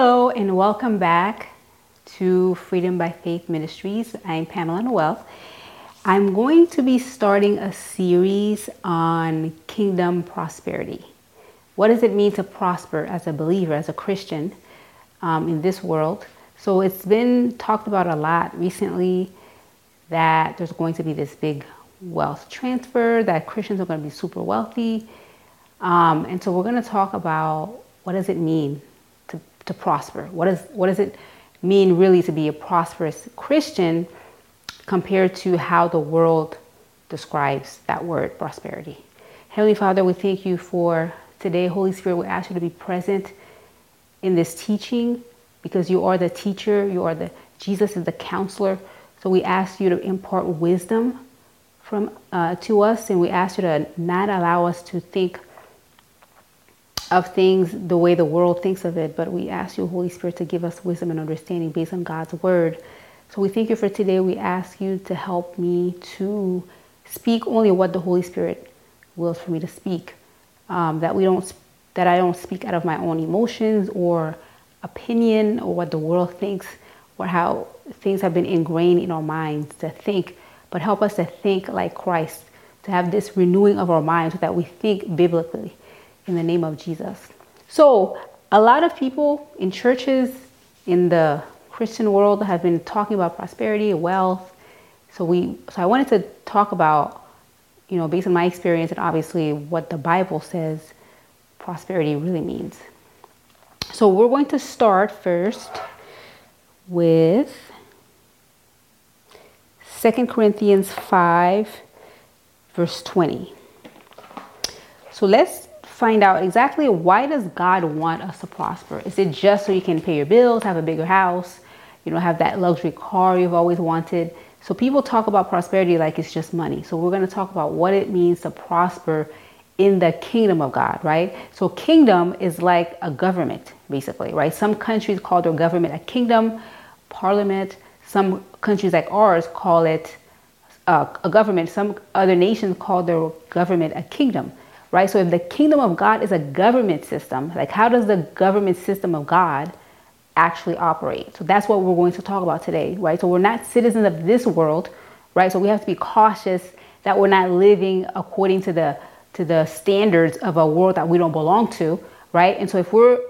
Hello, and welcome back to Freedom by Faith Ministries. I'm Pamela Noel. I'm going to be starting a series on kingdom prosperity. What does it mean to prosper as a believer, as a Christian um, in this world? So, it's been talked about a lot recently that there's going to be this big wealth transfer, that Christians are going to be super wealthy. Um, and so, we're going to talk about what does it mean to prosper? What, is, what does it mean really to be a prosperous Christian compared to how the world describes that word prosperity? Heavenly Father, we thank you for today. Holy Spirit, we ask you to be present in this teaching because you are the teacher, you are the Jesus is the counselor. So we ask you to impart wisdom from uh, to us, and we ask you to not allow us to think of things the way the world thinks of it, but we ask you, Holy Spirit, to give us wisdom and understanding based on God's word. So we thank you for today. We ask you to help me to speak only what the Holy Spirit wills for me to speak. Um, that we don't, that I don't speak out of my own emotions or opinion or what the world thinks or how things have been ingrained in our minds to think, but help us to think like Christ, to have this renewing of our minds so that we think biblically in the name of Jesus. So, a lot of people in churches in the Christian world have been talking about prosperity, wealth. So we so I wanted to talk about you know, based on my experience and obviously what the Bible says prosperity really means. So we're going to start first with 2 Corinthians 5 verse 20. So let's find out exactly why does God want us to prosper? Is it just so you can pay your bills, have a bigger house, you know, have that luxury car you've always wanted? So people talk about prosperity like it's just money. So we're going to talk about what it means to prosper in the kingdom of God, right? So kingdom is like a government basically, right? Some countries call their government a kingdom, parliament. Some countries like ours call it uh, a government. Some other nations call their government a kingdom right? So if the kingdom of God is a government system, like how does the government system of God actually operate? So that's what we're going to talk about today, right? So we're not citizens of this world, right? So we have to be cautious that we're not living according to the to the standards of a world that we don't belong to, right? And so if we're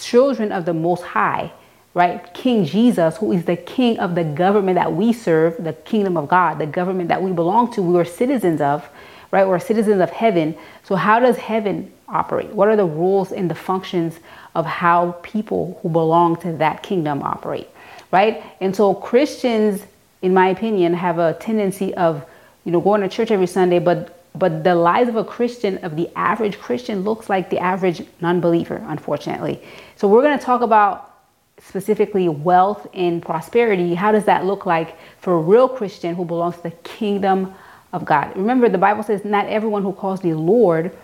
children of the most high, right? King Jesus, who is the king of the government that we serve, the kingdom of God, the government that we belong to, we are citizens of, right? We're citizens of heaven. So, how does heaven operate? What are the rules and the functions of how people who belong to that kingdom operate, right? And so, Christians, in my opinion, have a tendency of, you know, going to church every Sunday, but but the lives of a Christian, of the average Christian, looks like the average non-believer, unfortunately. So we're going to talk about specifically wealth and prosperity. How does that look like for a real Christian who belongs to the kingdom of God. Remember, the Bible says not everyone who calls the Lord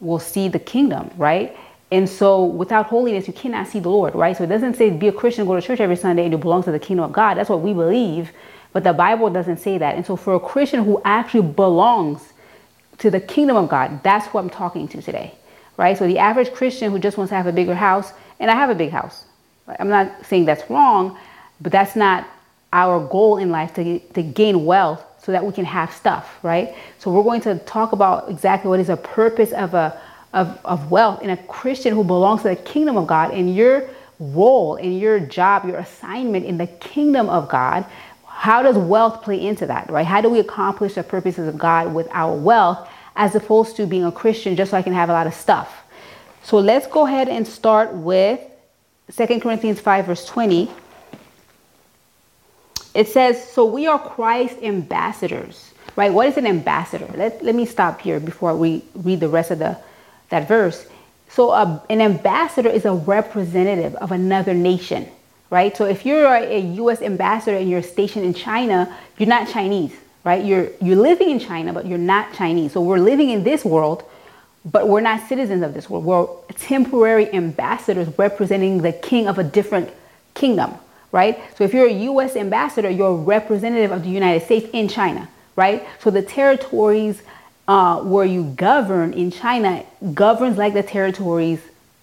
will see the kingdom, right? And so without holiness, you cannot see the Lord, right? So it doesn't say be a Christian, go to church every Sunday, and you belong to the kingdom of God. That's what we believe. But the Bible doesn't say that. And so for a Christian who actually belongs to the kingdom of God, that's who I'm talking to today, right? So the average Christian who just wants to have a bigger house, and I have a big house. I'm not saying that's wrong, but that's not our goal in life to, to gain wealth so that we can have stuff, right? So we're going to talk about exactly what is the purpose of a of, of wealth in a Christian who belongs to the kingdom of God and your role in your job, your assignment in the kingdom of God. How does wealth play into that, right? How do we accomplish the purposes of God with our wealth as opposed to being a Christian just so I can have a lot of stuff? So let's go ahead and start with 2 Corinthians 5, verse 20 it says, So we are Christ ambassadors, right? What is an ambassador? Let, let me stop here before we read the rest of the, that verse. So uh, an ambassador is a representative of another nation, right? So if you're a, a U.S. ambassador and you're stationed in China, you're not Chinese, right? You're you're living in China, but you're not Chinese. So we're living in this world, but we're not citizens of this world. We're temporary ambassadors representing the king of a different kingdom, right? So if you're a US ambassador, you're a representative of the United States in China, right? So the territories uh, where you govern in China governs like the territories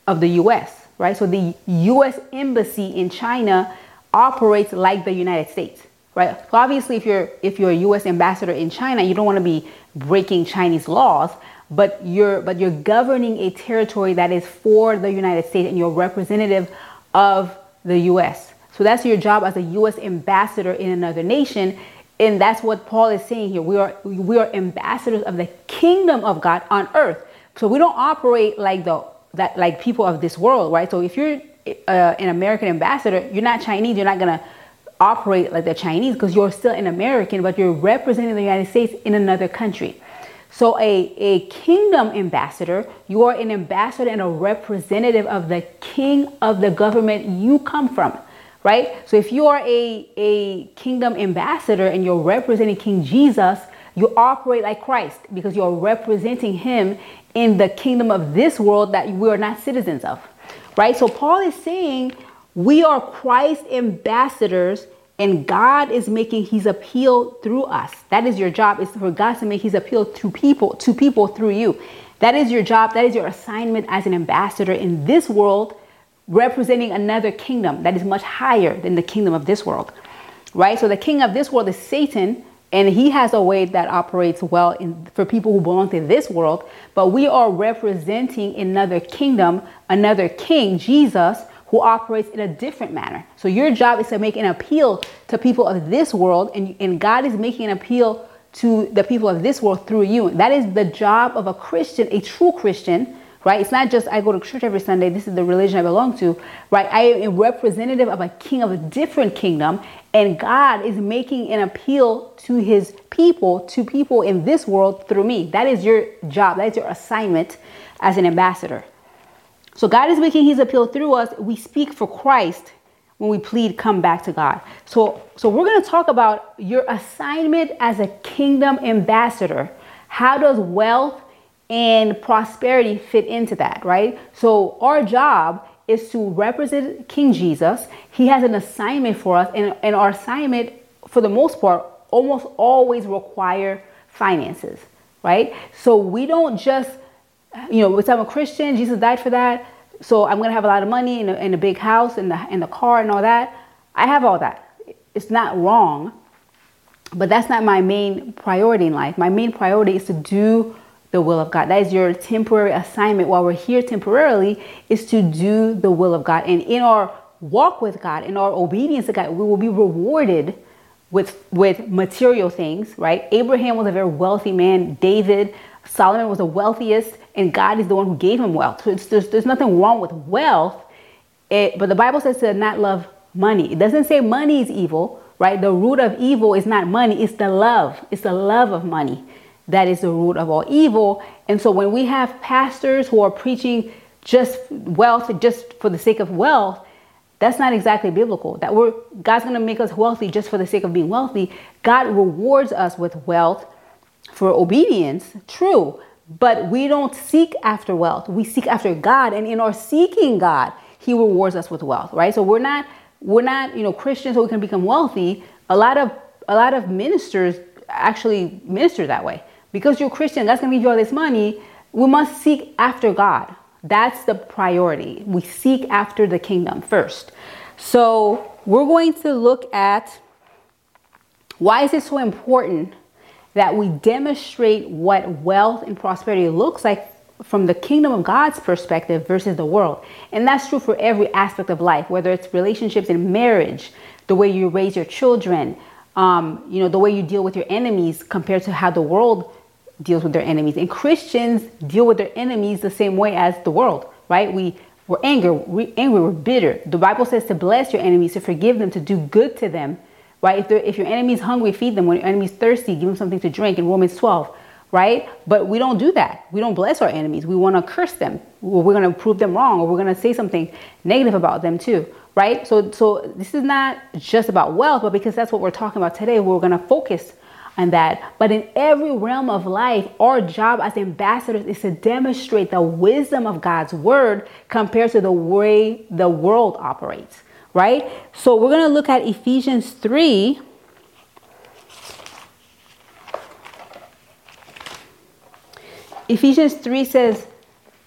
of the US, right? So the US embassy in China operates like the United States, right? So obviously if you're if you're a US ambassador in China, you don't want to be breaking Chinese laws, but you're but you're governing a territory that is for the United States and you're representative of the US. So that's your job as a US ambassador in another nation. And that's what Paul is saying here. We are we are ambassadors of the kingdom of God on earth. So we don't operate like the that like people of this world, right? So if you're uh, an American ambassador, you're not Chinese. You're not gonna operate like the Chinese because you're still an American, but you're representing the United States in another country. So a, a kingdom ambassador, you are an ambassador and a representative of the king of the government you come from, right? So if you are a, a kingdom ambassador and you're representing King Jesus, you operate like Christ because you're representing him in the kingdom of this world that we are not citizens of, right? So Paul is saying we are Christ ambassadors and God is making his appeal through us. That is your job is for God to make his appeal to people, to people through you. That is your job. That is your assignment as an ambassador in this world, representing another kingdom that is much higher than the kingdom of this world. Right? So the king of this world is Satan, and he has a way that operates well in, for people who belong to this world. But we are representing another kingdom, another king, Jesus, who operates in a different manner. So your job is to make an appeal to people of this world, and, and God is making an appeal to the people of this world through you. That is the job of a Christian, a true Christian, right? It's not just I go to church every Sunday, this is the religion I belong to, right? I am a representative of a king of a different kingdom, and God is making an appeal to his people, to people in this world through me. That is your job, that is your assignment as an ambassador. So God is making his appeal through us. We speak for Christ when we plead come back to God. So so we're going to talk about your assignment as a kingdom ambassador. How does wealth and prosperity fit into that, right? So our job is to represent King Jesus. He has an assignment for us and, and our assignment for the most part almost always require finances, right? So we don't just you know, because I'm a Christian, Jesus died for that. So I'm gonna have a lot of money and a, and a big house and the and the car and all that. I have all that. It's not wrong, but that's not my main priority in life. My main priority is to do the will of God. That is your temporary assignment while we're here temporarily is to do the will of God. And in our walk with God, in our obedience to God, we will be rewarded with with material things, right? Abraham was a very wealthy man. David, Solomon was the wealthiest and God is the one who gave him wealth. So there's, there's nothing wrong with wealth, it, but the Bible says to not love money. It doesn't say money is evil, right? The root of evil is not money, it's the love. It's the love of money that is the root of all evil. And so when we have pastors who are preaching just wealth just for the sake of wealth, that's not exactly biblical. That we're God's going to make us wealthy just for the sake of being wealthy. God rewards us with wealth for obedience, true, but we don't seek after wealth. We seek after God. And in our seeking God, He rewards us with wealth, right? So we're not we're not, you know, Christians we can become wealthy. A lot of a lot of ministers actually minister that way. Because you're Christian, God's gonna give you all this money. We must seek after God. That's the priority. We seek after the kingdom first. So we're going to look at why is it so important that we demonstrate what wealth and prosperity looks like from the kingdom of God's perspective versus the world. And that's true for every aspect of life, whether it's relationships in marriage, the way you raise your children, um, you know, the way you deal with your enemies compared to how the world deals with their enemies. And Christians deal with their enemies the same way as the world, right? We we're angry, we angry, we're bitter. The Bible says to bless your enemies, to forgive them, to do good to them right? If, if your enemy's hungry, feed them. When your enemy's thirsty, give them something to drink in Romans 12, right? But we don't do that. We don't bless our enemies. We want to curse them. We're going to prove them wrong or we're going to say something negative about them too, right? So, so this is not just about wealth, but because that's what we're talking about today, we're going to focus on that. But in every realm of life, our job as ambassadors is to demonstrate the wisdom of God's word compared to the way the world operates right? So we're going to look at Ephesians 3. Ephesians 3 says,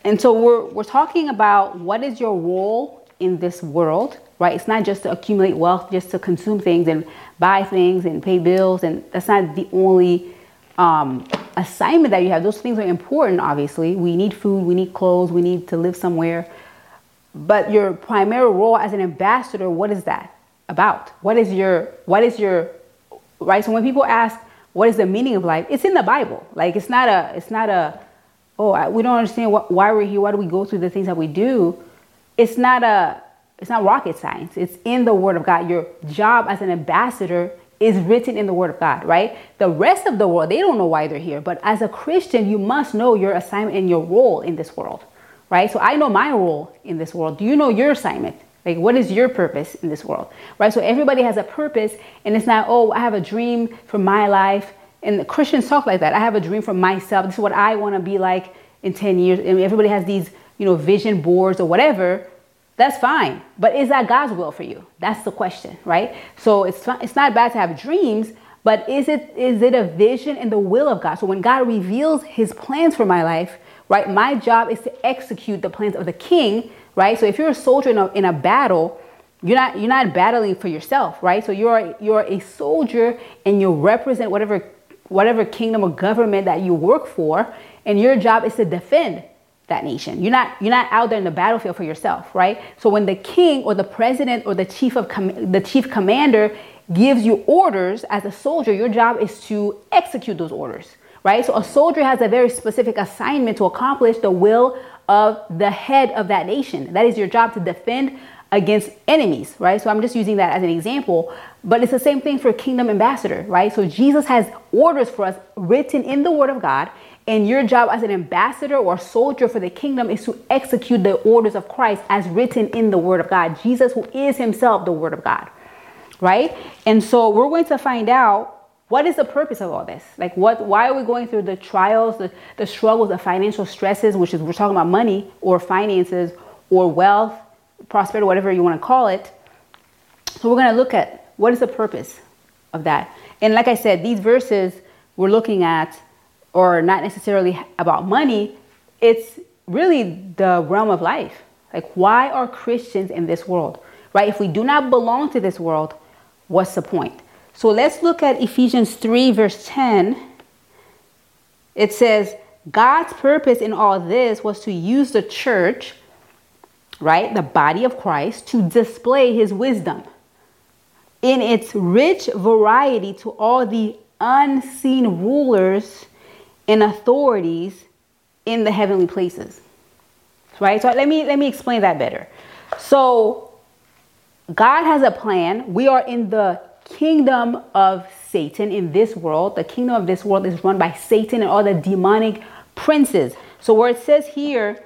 and so we're we're talking about what is your role in this world, right? It's not just to accumulate wealth, just to consume things and buy things and pay bills, and that's not the only um, assignment that you have. Those things are important, obviously. We need food, we need clothes, we need to live somewhere. But your primary role as an ambassador, what is that about? What is your what is your right? So when people ask what is the meaning of life, it's in the Bible. Like it's not a it's not a oh I, we don't understand what, why we're here. Why do we go through the things that we do? It's not a it's not rocket science. It's in the Word of God. Your job as an ambassador is written in the Word of God, right? The rest of the world, they don't know why they're here. But as a Christian, you must know your assignment and your role in this world, right? So I know my role in this world. Do you know your assignment? Like, what is your purpose in this world, right? So everybody has a purpose, and it's not, oh, I have a dream for my life. And Christians talk like that. I have a dream for myself. This is what I want to be like in 10 years. And everybody has these, you know, vision boards or whatever that's fine. But is that God's will for you? That's the question, right? So it's it's not bad to have dreams, but is it is it a vision in the will of God? So when God reveals his plans for my life, right? My job is to execute the plans of the king, right? So if you're a soldier in a, in a battle, you're not you're not battling for yourself, right? So you're you're a soldier and you represent whatever whatever kingdom or government that you work for, and your job is to defend that nation. You're not you're not out there in the battlefield for yourself, right? So when the king or the president or the chief of com- the chief commander gives you orders as a soldier, your job is to execute those orders, right? So a soldier has a very specific assignment to accomplish the will of the head of that nation. That is your job to defend against enemies, right? So I'm just using that as an example, but it's the same thing for kingdom ambassador, right? So Jesus has orders for us written in the word of God and your job as an ambassador or soldier for the kingdom is to execute the orders of Christ as written in the Word of God. Jesus, who is Himself the Word of God. Right? And so we're going to find out what is the purpose of all this? Like what why are we going through the trials, the, the struggles, the financial stresses, which is we're talking about money or finances or wealth, prosperity, whatever you want to call it. So we're going to look at what is the purpose of that. And like I said, these verses we're looking at or not necessarily about money, it's really the realm of life. Like, why are Christians in this world, right? If we do not belong to this world, what's the point? So let's look at Ephesians 3, verse 10. It says, God's purpose in all this was to use the church, right, the body of Christ, to display his wisdom in its rich variety to all the unseen rulers and authorities in the heavenly places. Right? So let me let me explain that better. So God has a plan. We are in the kingdom of Satan in this world. The kingdom of this world is run by Satan and all the demonic princes. So where it says here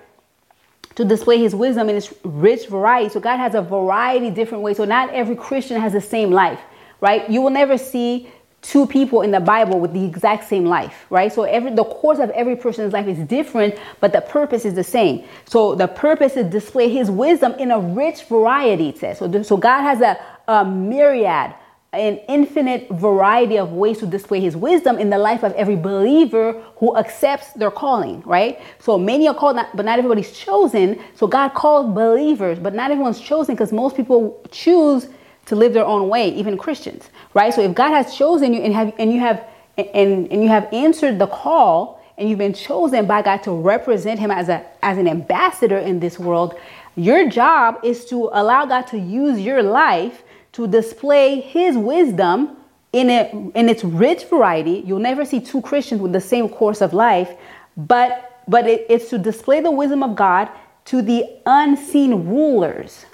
to display his wisdom in its rich variety. So God has a variety different ways. So not every Christian has the same life, right? You will never see two people in the Bible with the exact same life, right? So every the course of every person's life is different, but the purpose is the same. So the purpose is display his wisdom in a rich variety, it says. So, so God has a, a myriad, an infinite variety of ways to display his wisdom in the life of every believer who accepts their calling, right? So many are called, but not everybody's chosen. So God calls believers, but not everyone's chosen because most people choose to live their own way, even Christians, right? So if God has chosen you and have and you have and, and you have answered the call and you've been chosen by God to represent him as a as an ambassador in this world, your job is to allow God to use your life to display his wisdom in it in its rich variety. You'll never see two Christians with the same course of life, but but it, it's to display the wisdom of God to the unseen rulers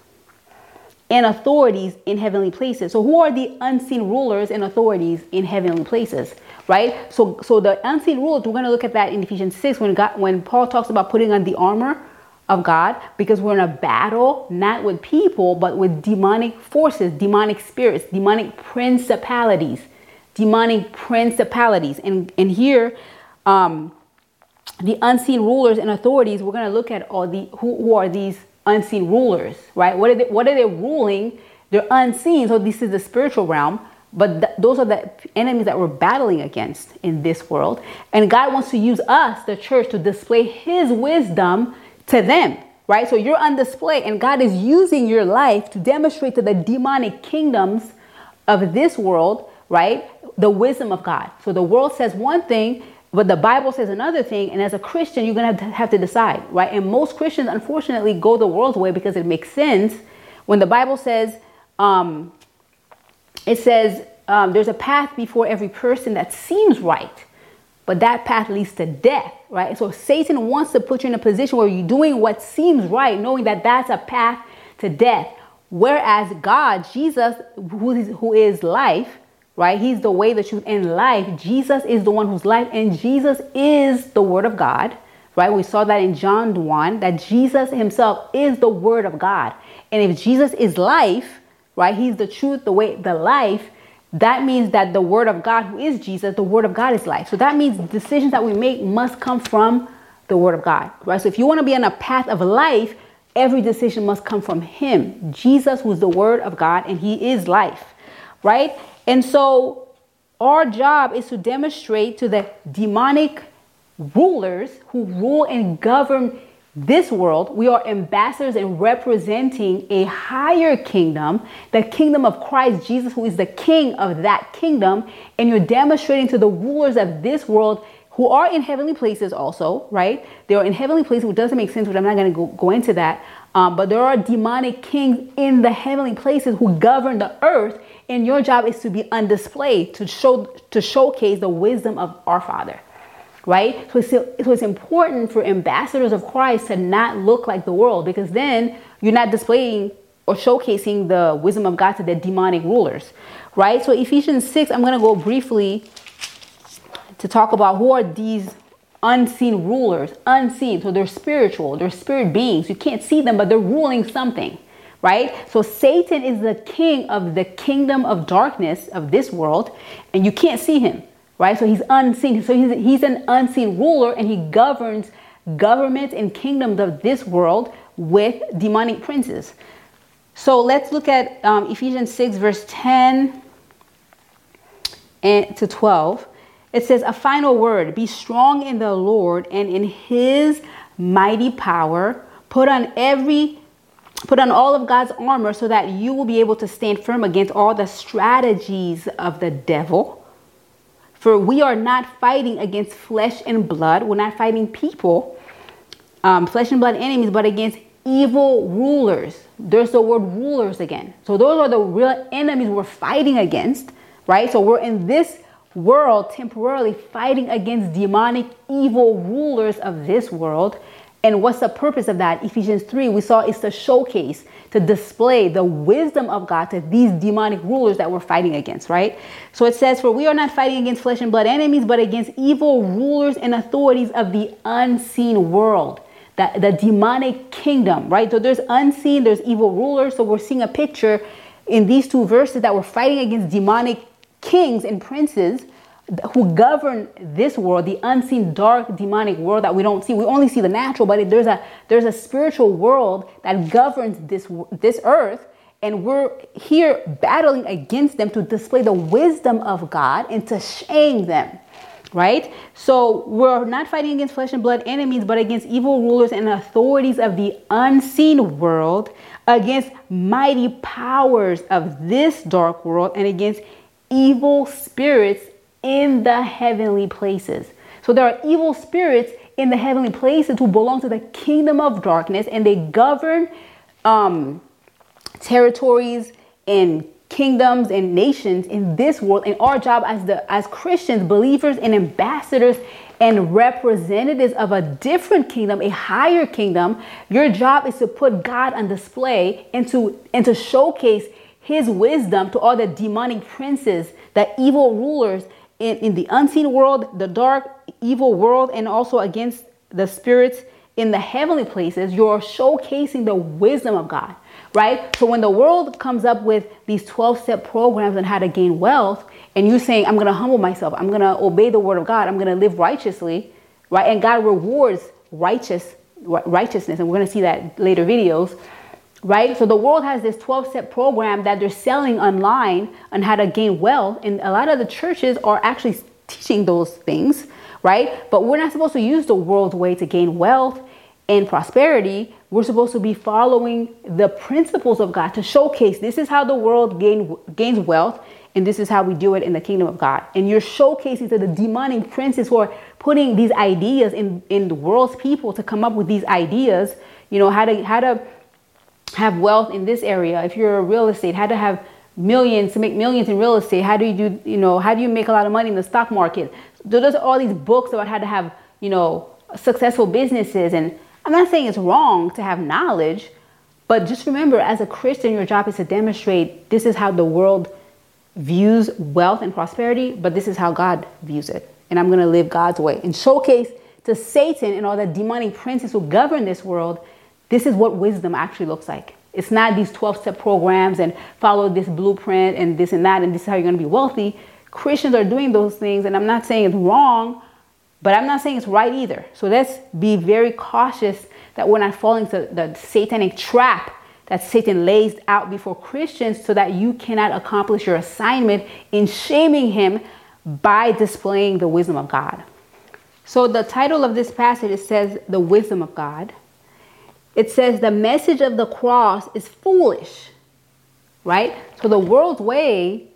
and authorities in heavenly places. So who are the unseen rulers and authorities in heavenly places? Right? So so the unseen rulers, we're going to look at that in Ephesians 6 when God when Paul talks about putting on the armor of God because we're in a battle not with people but with demonic forces, demonic spirits, demonic principalities, demonic principalities. And and here um the unseen rulers and authorities, we're going to look at all the who, who are these unseen rulers, right? What are they, what are they ruling? They're unseen. So this is the spiritual realm. But th- those are the enemies that we're battling against in this world. And God wants to use us, the church, to display His wisdom to them, right? So you're on display, and God is using your life to demonstrate to the demonic kingdoms of this world, right? The wisdom of God. So the world says one thing, but the Bible says another thing, and as a Christian, you're gonna have to, have to decide, right? And most Christians, unfortunately, go the world's way because it makes sense. When the Bible says, um, it says, um, there's a path before every person that seems right, but that path leads to death, right? So Satan wants to put you in a position where you're doing what seems right, knowing that that's a path to death. Whereas God, Jesus, who is, who is life, right? He's the way, the truth, and life. Jesus is the one who's life, and Jesus is the Word of God, right? We saw that in John 1 that Jesus himself is the Word of God. And if Jesus is life, right? He's the truth, the way, the life. That means that the Word of God, who is Jesus, the Word of God is life. So that means decisions that we make must come from the Word of God, right? So if you want to be on a path of life, every decision must come from Him, Jesus, who's the Word of God, and He is life, right? And so our job is to demonstrate to the demonic rulers who rule and govern this world, we are ambassadors and representing a higher kingdom, the kingdom of Christ Jesus, who is the king of that kingdom. And you're demonstrating to the rulers of this world who are in heavenly places also, right? They are in heavenly places, which doesn't make sense, but I'm not going to go, go into that. Um, but there are demonic kings in the heavenly places who govern the earth, and your job is to be on display to show to showcase the wisdom of our Father right? So it's, so it's important for ambassadors of Christ to not look like the world because then you're not displaying or showcasing the wisdom of God to the demonic rulers, right? So Ephesians 6, I'm going to go briefly to talk about who are these unseen rulers, unseen. So they're spiritual, they're spirit beings. You can't see them, but they're ruling something, right? So Satan is the king of the kingdom of darkness of this world, and you can't see him right? So he's unseen. So he's, he's an unseen ruler and he governs governments and kingdoms of this world with demonic princes. So let's look at um, Ephesians 6, verse 10 and to 12. It says, A final word be strong in the Lord and in his mighty power. Put on every Put on all of God's armor so that you will be able to stand firm against all the strategies of the devil. For we are not fighting against flesh and blood. We're not fighting people, um, flesh and blood enemies, but against evil rulers. There's the word rulers again. So those are the real enemies we're fighting against, right? So we're in this world temporarily fighting against demonic evil rulers of this world. And what's the purpose of that? Ephesians 3, we saw is to showcase to display the wisdom of God to these demonic rulers that we're fighting against, right? So it says, For we are not fighting against flesh and blood enemies, but against evil rulers and authorities of the unseen world. The, the demonic kingdom, right? So there's unseen, there's evil rulers. So we're seeing a picture in these two verses that we're fighting against demonic kings and princes who govern this world, the unseen, dark, demonic world that we don't see. We only see the natural, but there's a there's a spiritual world that governs this this earth, and we're here battling against them to display the wisdom of God and to shame them. Right? So we're not fighting against flesh and blood enemies, but against evil rulers and authorities of the unseen world, against mighty powers of this dark world, and against evil spirits in the heavenly places. So there are evil spirits in the heavenly places who belong to the kingdom of darkness and they govern um, territories and kingdoms and nations in this world and our job as the as Christians believers and ambassadors and representatives of a different kingdom a higher kingdom your job is to put God on display and to and to showcase his wisdom to all the demonic princes the evil rulers in, in the unseen world, the dark, evil world, and also against the spirits in the heavenly places, you're showcasing the wisdom of God, right? So when the world comes up with these 12 step programs on how to gain wealth, and you're saying, I'm going to humble myself, I'm going to obey the word of God, I'm going to live righteously, right? And God rewards righteous righteousness, and we're going to see that later videos right? So the world has this 12 step program that they're selling online on how to gain wealth. And a lot of the churches are actually teaching those things, right? But we're not supposed to use the world's way to gain wealth. and prosperity, we're supposed to be following the principles of God to showcase this is how the world gain, gains wealth and this is how we do it in the kingdom of God. And you're showcasing to the demonic princes who are putting these ideas in, in the world's people to come up with these ideas, you know, how to how to have wealth in this area. If you're a real estate, how to have millions to make millions in real estate. How do you do, you know, how do you make a lot of money in the stock market? There's all these books about how to have, you know, successful businesses. And I'm not saying it's wrong to have knowledge, but just remember as a Christian, your job is to demonstrate this is how the world views wealth and prosperity, but this is how God views it. And I'm going to live God's way and showcase to Satan and all the demonic princes who govern this world, this is what wisdom actually looks like. It's not these 12 step programs and follow this blueprint and this and that, and this is how you're going to be wealthy. Christians are doing those things, and I'm not saying it's wrong, but I'm not saying it's right either. So let's be very cautious that we're not falling to the satanic trap that Satan lays out before Christians so that you cannot accomplish your assignment in shaming him by displaying the wisdom of God. So the title of this passage it says the wisdom of God. It says the message of the cross is foolish. Right? So the world's way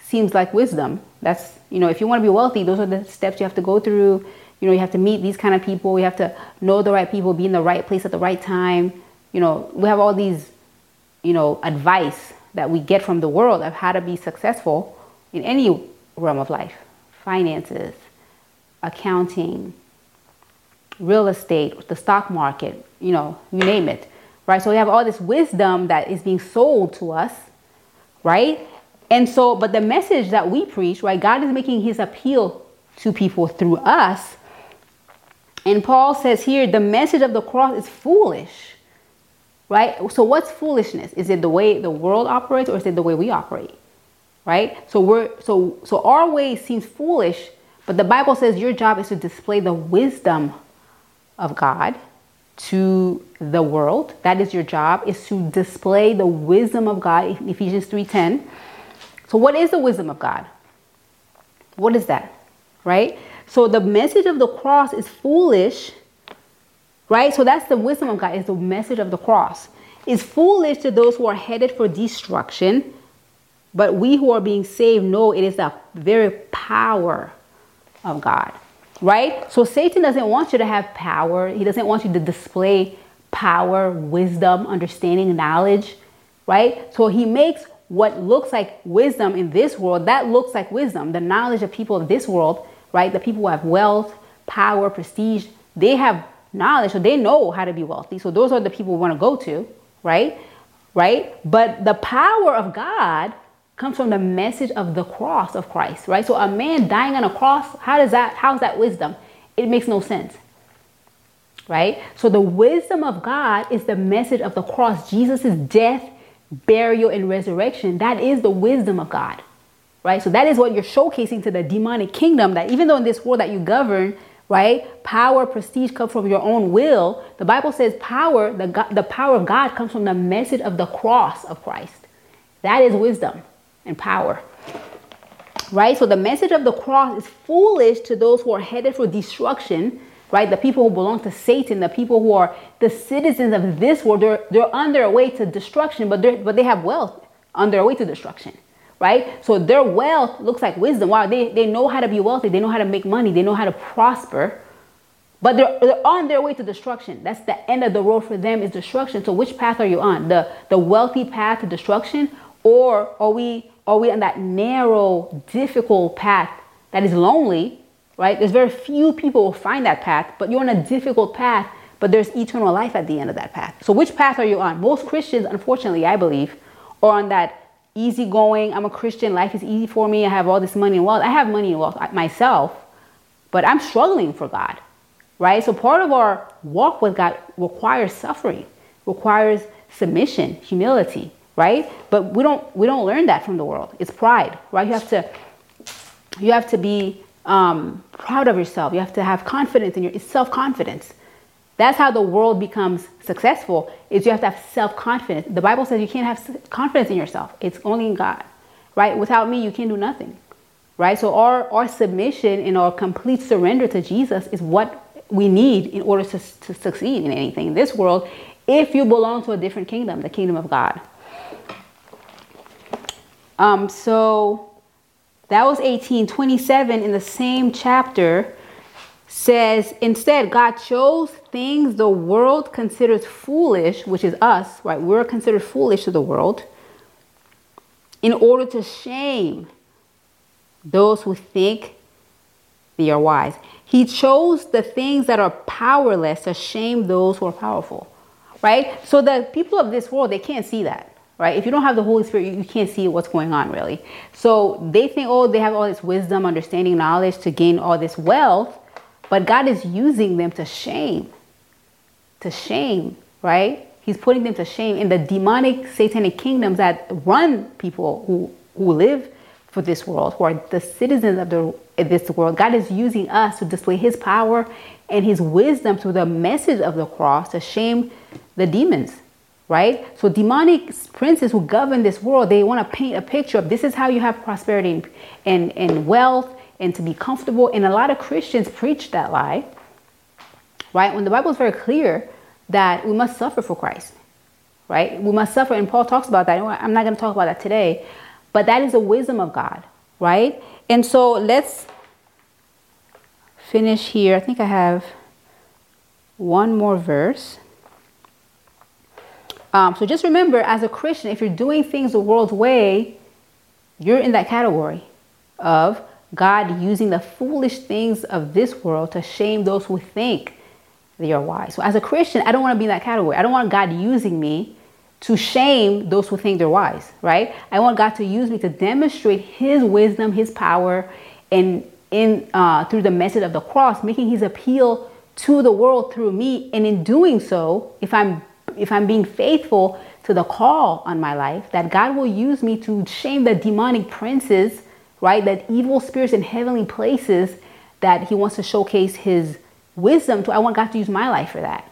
seems like wisdom. That's, you know, if you want to be wealthy, those are the steps you have to go through. You know, you have to meet these kind of people. You have to know the right people, be in the right place at the right time you know, we have all these, you know, advice that we get from the world of how to be successful in any realm of life finances, accounting, real estate, the stock market, you know, you name it, right? So we have all this wisdom that is being sold to us, right? And so, but the message that we preach, right, God is making his appeal to people through us. And Paul says here, the message of the cross is foolish right? So what's foolishness? Is it the way the world operates or is it the way we operate? Right? So we're so so our way seems foolish, but the Bible says your job is to display the wisdom of God to the world. That is your job is to display the wisdom of God Ephesians 3:10. So what is the wisdom of God? What is that? Right? So the message of the cross is foolish Right? So that's the wisdom of God, is the message of the cross. It's foolish to those who are headed for destruction, but we who are being saved know it is the very power of God. Right? So Satan doesn't want you to have power. He doesn't want you to display power, wisdom, understanding, knowledge. Right? So he makes what looks like wisdom in this world, that looks like wisdom. The knowledge of people of this world, right? The people who have wealth, power, prestige, they have knowledge, so they know how to be wealthy. So those are the people we want to go to, right? Right? But the power of God comes from the message of the cross of Christ, right? So a man dying on a cross, how does that how's that wisdom? It makes no sense. Right? So the wisdom of God is the message of the cross, Jesus' death, burial, and resurrection. That is the wisdom of God. Right? So that is what you're showcasing to the demonic kingdom that even though in this world that you govern, right? Power, prestige comes from your own will. The Bible says power, the, the power of God comes from the message of the cross of Christ. That is wisdom and power. Right? So the message of the cross is foolish to those who are headed for destruction, right? The people who belong to Satan, the people who are the citizens of this world, they're, they're on their way to destruction, but, but they have wealth on their way to destruction right? So their wealth looks like wisdom. Wow, they, they know how to be wealthy, they know how to make money, they know how to prosper, but they're, they're on their way to destruction. That's the end of the road for them is destruction. So which path are you on? The the wealthy path to destruction, or are we are we on that narrow, difficult path that is lonely, right? There's very few people who find that path, but you're on a difficult path, but there's eternal life at the end of that path. So which path are you on? Most Christians, unfortunately, I believe, are on that easygoing. I'm a Christian. Life is easy for me. I have all this money and wealth. I have money and wealth myself, but I'm struggling for God, right? So part of our walk with God requires suffering, requires submission, humility, right? But we don't we don't learn that from the world. It's pride, right? You have to you have to be um, proud of yourself. You have to have confidence in your self confidence. That's how the world becomes successful is you have to have self-confidence. The Bible says you can't have confidence in yourself. It's only in God. Right? Without me, you can't do nothing. Right? So our, our submission and our complete surrender to Jesus is what we need in order to, to succeed in anything in this world if you belong to a different kingdom, the kingdom of God. Um, so that was 1827 in the same chapter says instead God chose things the world considers foolish, which is us, right? We're considered foolish to the world in order to shame those who think they are wise. He chose the things that are powerless to shame those who are powerful, right? So the people of this world, they can't see that right? If you don't have the Holy Spirit, you, can't see what's going on really. So they think, oh, they have all this wisdom, understanding, knowledge to gain all this wealth, but God is using them to shame, to shame, right? He's putting them to shame in the demonic satanic kingdoms that run people who, who live for this world, who are the citizens of the, this world. God is using us to display his power and his wisdom through the message of the cross to shame the demons right? So demonic princes who govern this world, they want to paint a picture of this is how you have prosperity and, and, wealth and to be comfortable. And a lot of Christians preach that lie, right? When the Bible is very clear that we must suffer for Christ, right? We must suffer. And Paul talks about that. I'm not going to talk about that today, but that is the wisdom of God, right? And so let's finish here. I think I have one more verse. Um, so just remember, as a Christian, if you're doing things the world's way, you're in that category of God using the foolish things of this world to shame those who think they are wise. So as a Christian, I don't want to be in that category. I don't want God using me to shame those who think they're wise, right? I want God to use me to demonstrate His wisdom, His power, and in uh, through the message of the cross, making His appeal to the world through me. And in doing so, if I'm if I'm being faithful to the call on my life, that God will use me to shame the demonic princes, right? That evil spirits in heavenly places that He wants to showcase His wisdom to. I want God to use my life for that,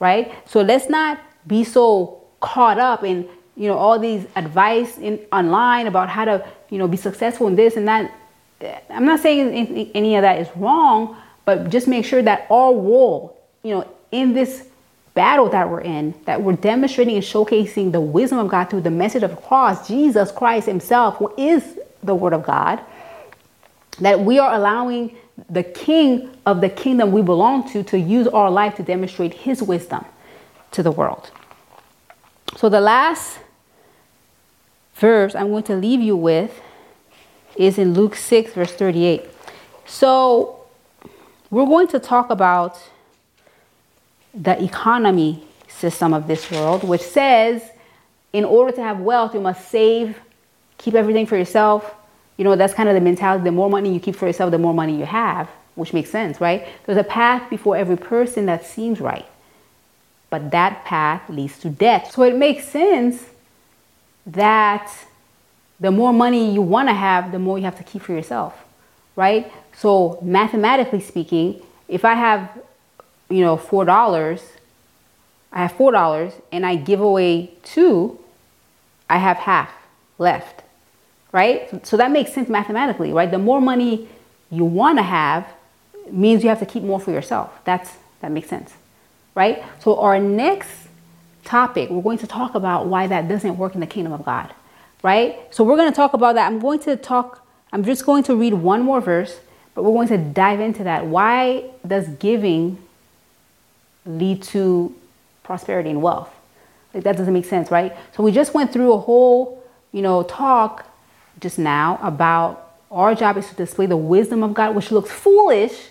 right? So let's not be so caught up in you know all these advice in online about how to you know be successful in this and that. I'm not saying any of that is wrong, but just make sure that all role, you know, in this battle that we're in, that we're demonstrating and showcasing the wisdom of God through the message of the cross, Jesus Christ Himself, who is the Word of God, that we are allowing the King of the kingdom we belong to to use our life to demonstrate His wisdom to the world. So, the last verse I'm going to leave you with is in Luke 6, verse 38. So, we're going to talk about the economy system of this world, which says in order to have wealth, you must save, keep everything for yourself. You know, that's kind of the mentality. The more money you keep for yourself, the more money you have, which makes sense, right? There's a path before every person that seems right. But that path leads to death. So it makes sense that the more money you want to have, the more you have to keep for yourself, right? So mathematically speaking, if I have you know, four dollars, I have four dollars and I give away two, I have half left. Right? So that makes sense mathematically, right? The more money you want to have means you have to keep more for yourself. That's that makes sense. Right? So our next topic, we're going to talk about why that doesn't work in the kingdom of God. Right? So we're going to talk about that. I'm going to talk I'm just going to read one more verse, but we're going to dive into that. Why does giving lead to prosperity and wealth. Like that doesn't make sense, right? So we just went through a whole, you know, talk just now about our job is to display the wisdom of God, which looks foolish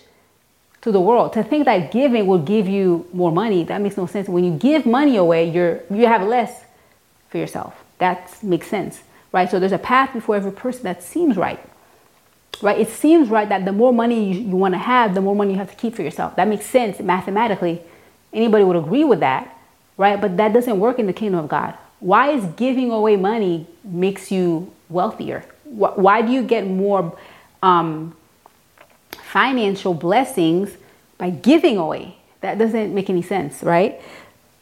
to the world. To think that giving will give you more money, that makes no sense. When you give money away, you're you have less for yourself. That makes sense, right? So there's a path before every person that seems right. Right? It seems right that the more money you, you want to have, the more money you have to keep for yourself. That makes sense mathematically Anybody would agree with that, right? But that doesn't work in the kingdom of God. Why is giving away money makes you wealthier? Why do you get more um, financial blessings by giving away? That doesn't make any sense, right?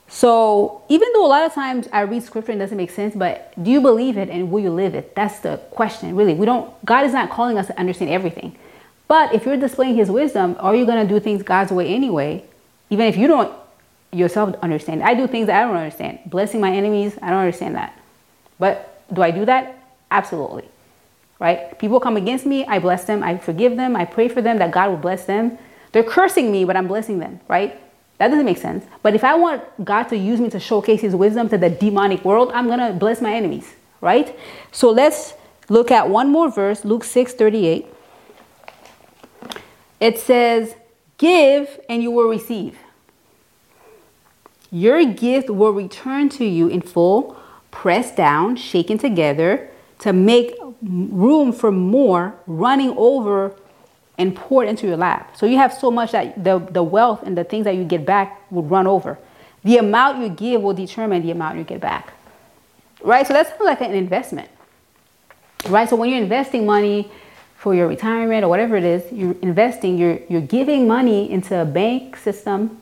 So even though a lot of times I read scripture and it doesn't make sense, but do you believe it and will you live it? That's the question, really. We don't. God is not calling us to understand everything, But if you're displaying his wisdom, are you going to do things God's way anyway? Even if you don't yourself understand. I do things that I don't understand. Blessing my enemies, I don't understand that. But do I do that? Absolutely. Right? People come against me, I bless them, I forgive them, I pray for them that God will bless them. They're cursing me, but I'm blessing them, right? That doesn't make sense. But if I want God to use me to showcase his wisdom to the demonic world, I'm going to bless my enemies, right? So let's look at one more verse, Luke 6 38. It says, Give and you will receive. Your gift will return to you in full, pressed down, shaken together to make room for more, running over and poured into your lap. So you have so much that the, the wealth and the things that you get back will run over. The amount you give will determine the amount you get back. Right? So that's kind of like an investment. Right? So when you're investing money for your retirement or whatever it is, you're investing, you're you're giving money into a bank system,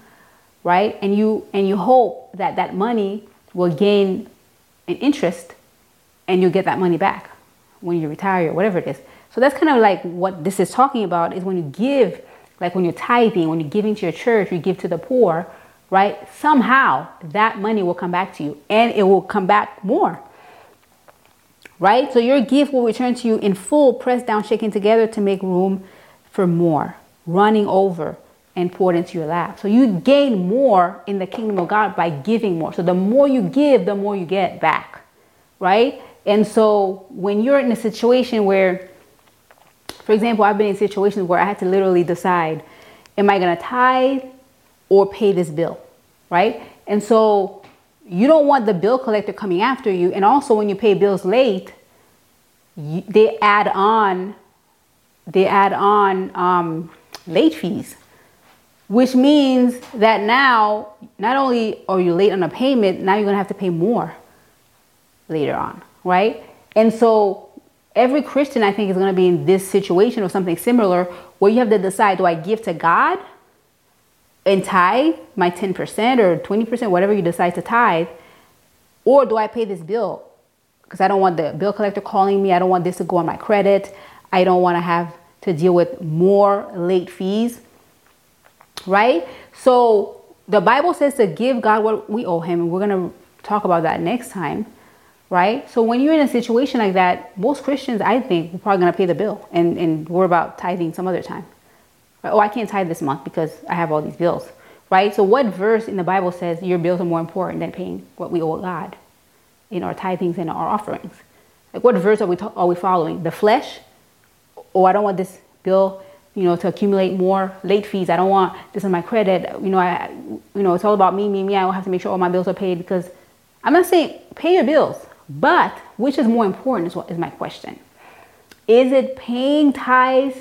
right? And you and you hope that that money will gain an interest and you'll get that money back when you retire or whatever it is. So that's kind of like what this is talking about is when you give, like when you're tithing, when you're giving to your church, you give to the poor, right? Somehow that money will come back to you and it will come back more. Right? So your gift will return to you in full, pressed down, shaken together to make room for more, running over and poured into your lap. So you gain more in the kingdom of God by giving more. So the more you give, the more you get back. Right? And so when you're in a situation where for example, I've been in situations where I had to literally decide, am I going to tithe or pay this bill? Right? And so you don't want the bill collector coming after you. And also, when you pay bills late, you, they add on, they add on um, late fees, which means that now not only are you late on a payment, now you're gonna have to pay more later on, right? And so every Christian, I think, is going to be in this situation or something similar where you have to decide do I give to God and tithe my 10% or 20%, whatever you decide to tithe, or do I pay this bill? Because I don't want the bill collector calling me. I don't want this to go on my credit. I don't want to have to deal with more late fees. Right? So the Bible says to give God what we owe Him, and we're going to talk about that next time right? So when you're in a situation like that, most Christians, I think, we're probably going to pay the bill and, and worry about tithing some other time. Oh, I can't tithe this month because I have all these bills, right? So what verse in the Bible says your bills are more important than paying what we owe God in our tithings and our offerings? Like what verse are we, are we following? The flesh? Oh, I don't want this bill you know, to accumulate more late fees. I don't want this on my credit. You know, I, you know, it's all about me, me, me. I have to make sure all my bills are paid because I'm not saying pay your bills. But which is more important is, what, is my question. Is it paying tithes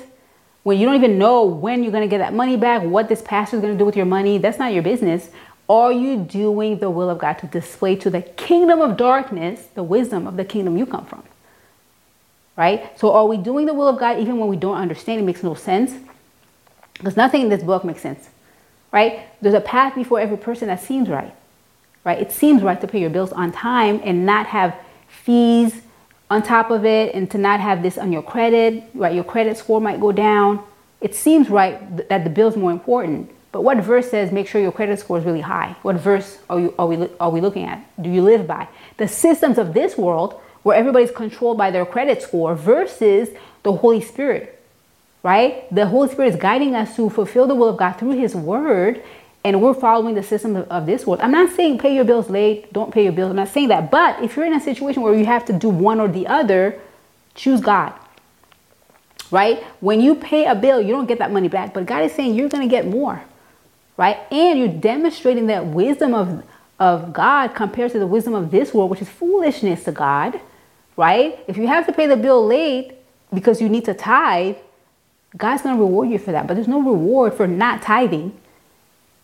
when you don't even know when you're going to get that money back, what this pastor is going to do with your money? That's not your business. Are you doing the will of God to display to the kingdom of darkness the wisdom of the kingdom you come from? Right? So, are we doing the will of God even when we don't understand? It makes no sense. Because nothing in this book makes sense. Right? There's a path before every person that seems right right? It seems right to pay your bills on time and not have fees on top of it and to not have this on your credit, right? Your credit score might go down. It seems right that the bill's more important. But what verse says make sure your credit score is really high? What verse are, you, are, we, are we looking at? Do you live by? The systems of this world where everybody's controlled by their credit score versus the Holy Spirit, right? The Holy Spirit is guiding us to fulfill the will of God through His Word and we're following the system of, of, this world. I'm not saying pay your bills late, don't pay your bills. I'm not saying that. But if you're in a situation where you have to do one or the other, choose God. Right? When you pay a bill, you don't get that money back, but God is saying you're going to get more. Right? And you're demonstrating that wisdom of, of God compared to the wisdom of this world, which is foolishness to God. Right? If you have to pay the bill late because you need to tithe, God's going to reward you for that. But there's no reward for not tithing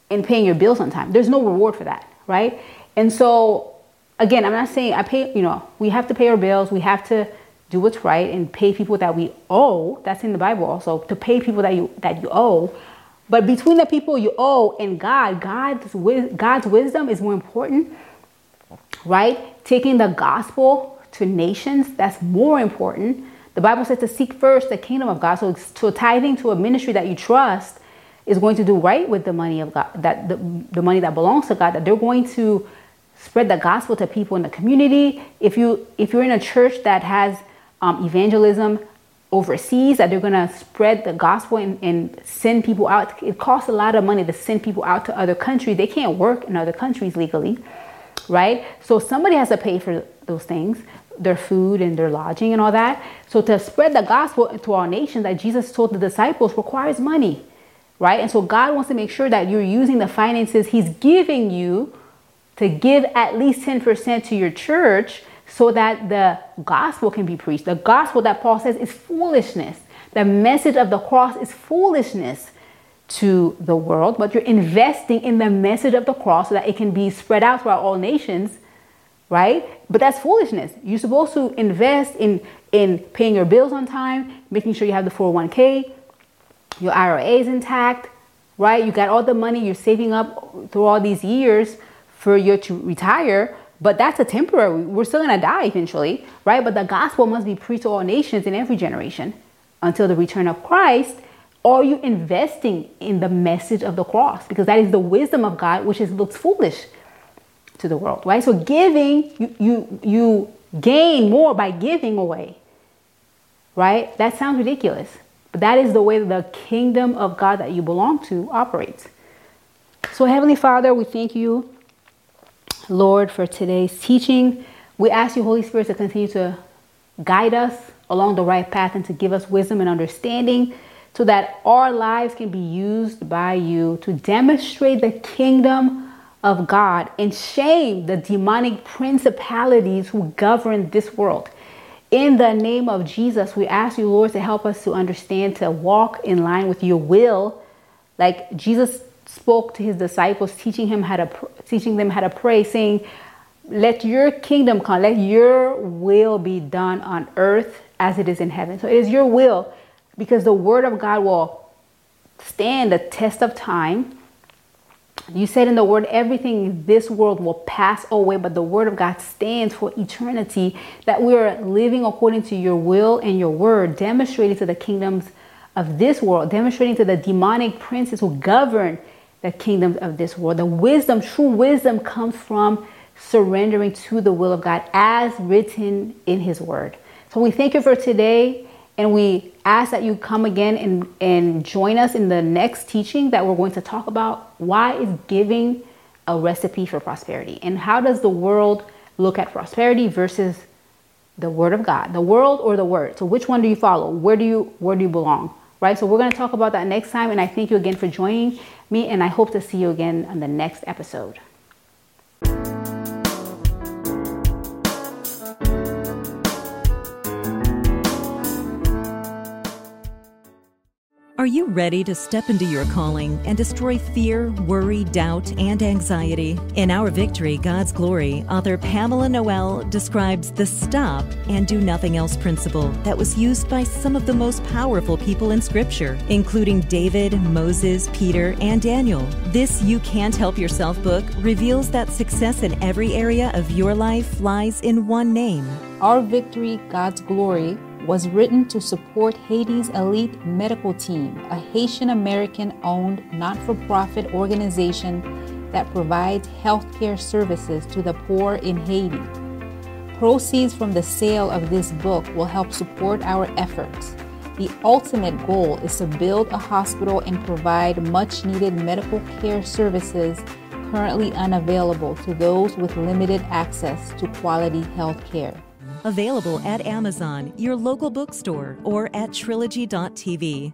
and paying your bills on time. There's no reward for that, right? And so, again, I'm not saying I pay, you know, we have to pay our bills, we have to do what's right and pay people that we owe. That's in the Bible also, to pay people that you that you owe. But between the people you owe and God, God's God's wisdom is more important, right? Taking the gospel to nations, that's more important The Bible says to seek first the kingdom of God. So, so tithing to a ministry that you trust is going to do right with the money of God, that the, the money that belongs to God, that they're going to spread the gospel to people in the community. If you if you're in a church that has um, evangelism overseas, that they're gonna spread the gospel and, and send people out. It costs a lot of money to send people out to other countries. They can't work in other countries legally, right? So somebody has to pay for those things their food and their lodging and all that. So to spread the gospel to all nations that Jesus told the disciples requires money, right? And so God wants to make sure that you're using the finances He's giving you to give at least 10% to your church so that the gospel can be preached. The gospel that Paul says is foolishness. The message of the cross is foolishness to the world, but you're investing in the message of the cross so that it can be spread out throughout all nations, right? But that's foolishness. You're supposed to invest in in paying your bills on time, making sure you have the 401k, your IRA is intact, right? You got all the money you're saving up through all these years for you to retire, but that's a temporary. We're still gonna die eventually, right? But the gospel must be preached to all nations in every generation until the return of Christ. Are you investing in the message of the cross? Because that is the wisdom of God, which is looks foolish to the world, right? So giving, you you you gain more by giving away. Right? That sounds ridiculous. But that is the way the kingdom of God that you belong to operates. So Heavenly Father, we thank you Lord, for today's teaching. We ask you, Holy Spirit, to continue to guide us along the right path and to give us wisdom and understanding so that our lives can be used by you to demonstrate the kingdom of God and shame the demonic principalities who govern this world. In the name of Jesus, we ask you, Lord, to help us to understand, to walk in line with your will. Like Jesus spoke to his disciples, teaching him how to teaching them how to pray, saying, "Let your kingdom come. Let your will be done on earth as it is in heaven." So it is your will, because the word of God will stand the test of time. You said in the word, everything in this world will pass away, but the word of God stands for eternity. That we are living according to your will and your word, demonstrating to the kingdoms of this world, demonstrating to the demonic princes who govern the kingdoms of this world. The wisdom, true wisdom, comes from surrendering to the will of God as written in His Word. So we thank you for today and we ask that you come again and, and join us in the next teaching that we're going to talk about why is giving a recipe for prosperity and how does the world look at prosperity versus the word of God, the world or the word. So which one do you follow? Where do you where do you belong? Right? So we're going to talk about that next time and I thank you again for joining me, and I hope to see you again on the next episode. Are you ready to step into your calling and destroy fear, worry, doubt, and anxiety? In Our Victory, God's Glory, author Pamela Noel describes the stop and do nothing else principle that was used by some of the most powerful people in Scripture, including David, Moses, Peter, and Daniel. This You Can't Help Yourself book reveals that success in every area of your life lies in one name Our Victory, God's Glory was written to support Haiti's elite medical team, a Haitian American owned not for profit organization that provides healthcare services to the poor in Haiti. Proceeds from the sale of this book will help support our efforts. The ultimate goal is to build a hospital and provide much needed medical care services currently unavailable to those with limited access to quality health care. Available at Amazon, your local bookstore, or at trilogy.tv.